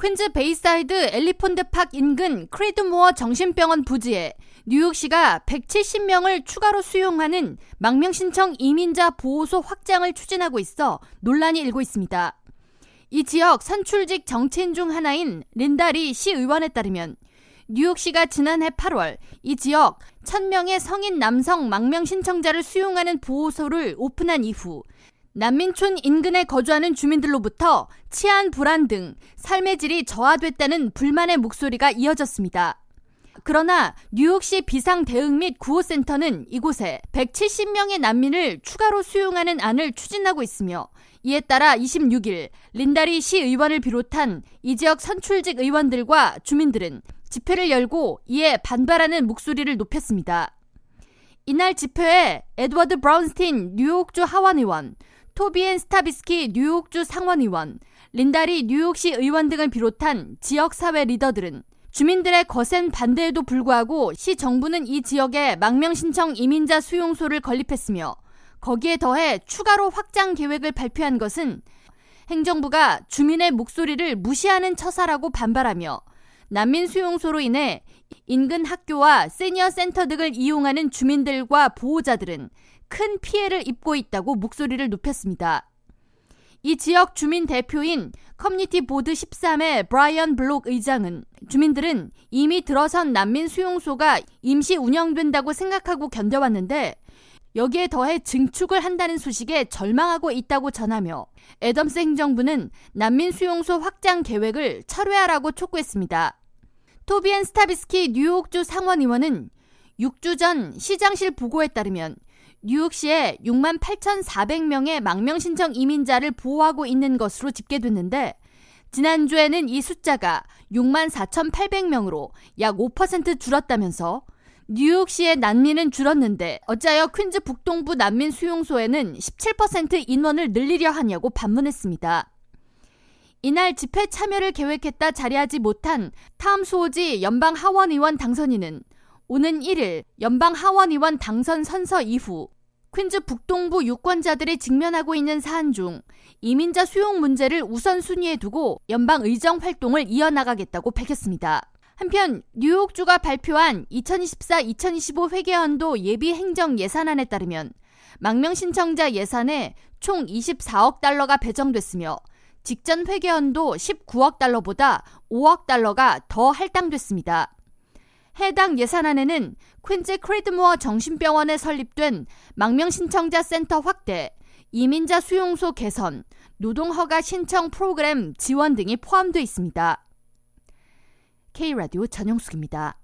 퀸즈 베이사이드 엘리폰드 팍 인근 크리드모어 정신병원 부지에 뉴욕시가 170명을 추가로 수용하는 망명신청 이민자 보호소 확장을 추진하고 있어 논란이 일고 있습니다. 이 지역 선출직 정치인 중 하나인 린다리 시 의원에 따르면 뉴욕시가 지난해 8월 이 지역 1000명의 성인 남성 망명 신청자를 수용하는 보호소를 오픈한 이후 난민촌 인근에 거주하는 주민들로부터 치안 불안 등 삶의 질이 저하됐다는 불만의 목소리가 이어졌습니다. 그러나 뉴욕시 비상 대응 및 구호 센터는 이곳에 170명의 난민을 추가로 수용하는 안을 추진하고 있으며 이에 따라 26일 린다리 시 의원을 비롯한 이 지역 선출직 의원들과 주민들은 집회를 열고 이에 반발하는 목소리를 높였습니다. 이날 집회에 에드워드 브라운스틴 뉴욕주 하원 의원, 토비엔 스타비스키 뉴욕주 상원의원, 린다리 뉴욕시 의원 등을 비롯한 지역사회 리더들은 주민들의 거센 반대에도 불구하고 시 정부는 이 지역에 망명 신청 이민자 수용소를 건립했으며 거기에 더해 추가로 확장 계획을 발표한 것은 행정부가 주민의 목소리를 무시하는 처사라고 반발하며 난민 수용소로 인해 인근 학교와 시니어 센터 등을 이용하는 주민들과 보호자들은 큰 피해를 입고 있다고 목소리를 높였습니다. 이 지역 주민 대표인 커뮤니티 보드 13의 브라이언 블록 의장은 주민들은 이미 들어선 난민 수용소가 임시 운영된다고 생각하고 견뎌왔는데 여기에 더해 증축을 한다는 소식에 절망하고 있다고 전하며 애덤스 행정부는 난민 수용소 확장 계획을 철회하라고 촉구했습니다. 토비엔 스타비스키 뉴욕주 상원의원은 6주 전 시장실 보고에 따르면 뉴욕시에 6만 8,400명의 망명 신청 이민자를 보호하고 있는 것으로 집계됐는데 지난주에는 이 숫자가 6만 4,800명으로 약 5% 줄었다면서 뉴욕시의 난민은 줄었는데 어찌하여 퀸즈 북동부 난민 수용소에는 17% 인원을 늘리려 하냐고 반문했습니다. 이날 집회 참여를 계획했다 자리하지 못한 소오지 연방 하원의원 당선인은 오는 1일 연방 하원의원 당선 선서 이후 퀸즈 북동부 유권자들이 직면하고 있는 사안 중 이민자 수용 문제를 우선순위에 두고 연방 의정 활동을 이어나가겠다고 밝혔습니다. 한편 뉴욕주가 발표한 2024-2025 회계연도 예비 행정 예산안에 따르면 망명 신청자 예산에 총 24억 달러가 배정됐으며 직전 회계연도 19억 달러보다 5억 달러가 더 할당됐습니다. 해당 예산안에는 퀸즈 크리드모어 정신병원에 설립된 망명 신청자 센터 확대, 이민자 수용소 개선, 노동허가 신청 프로그램 지원 등이 포함되어 있습니다. K라디오 전영숙입니다.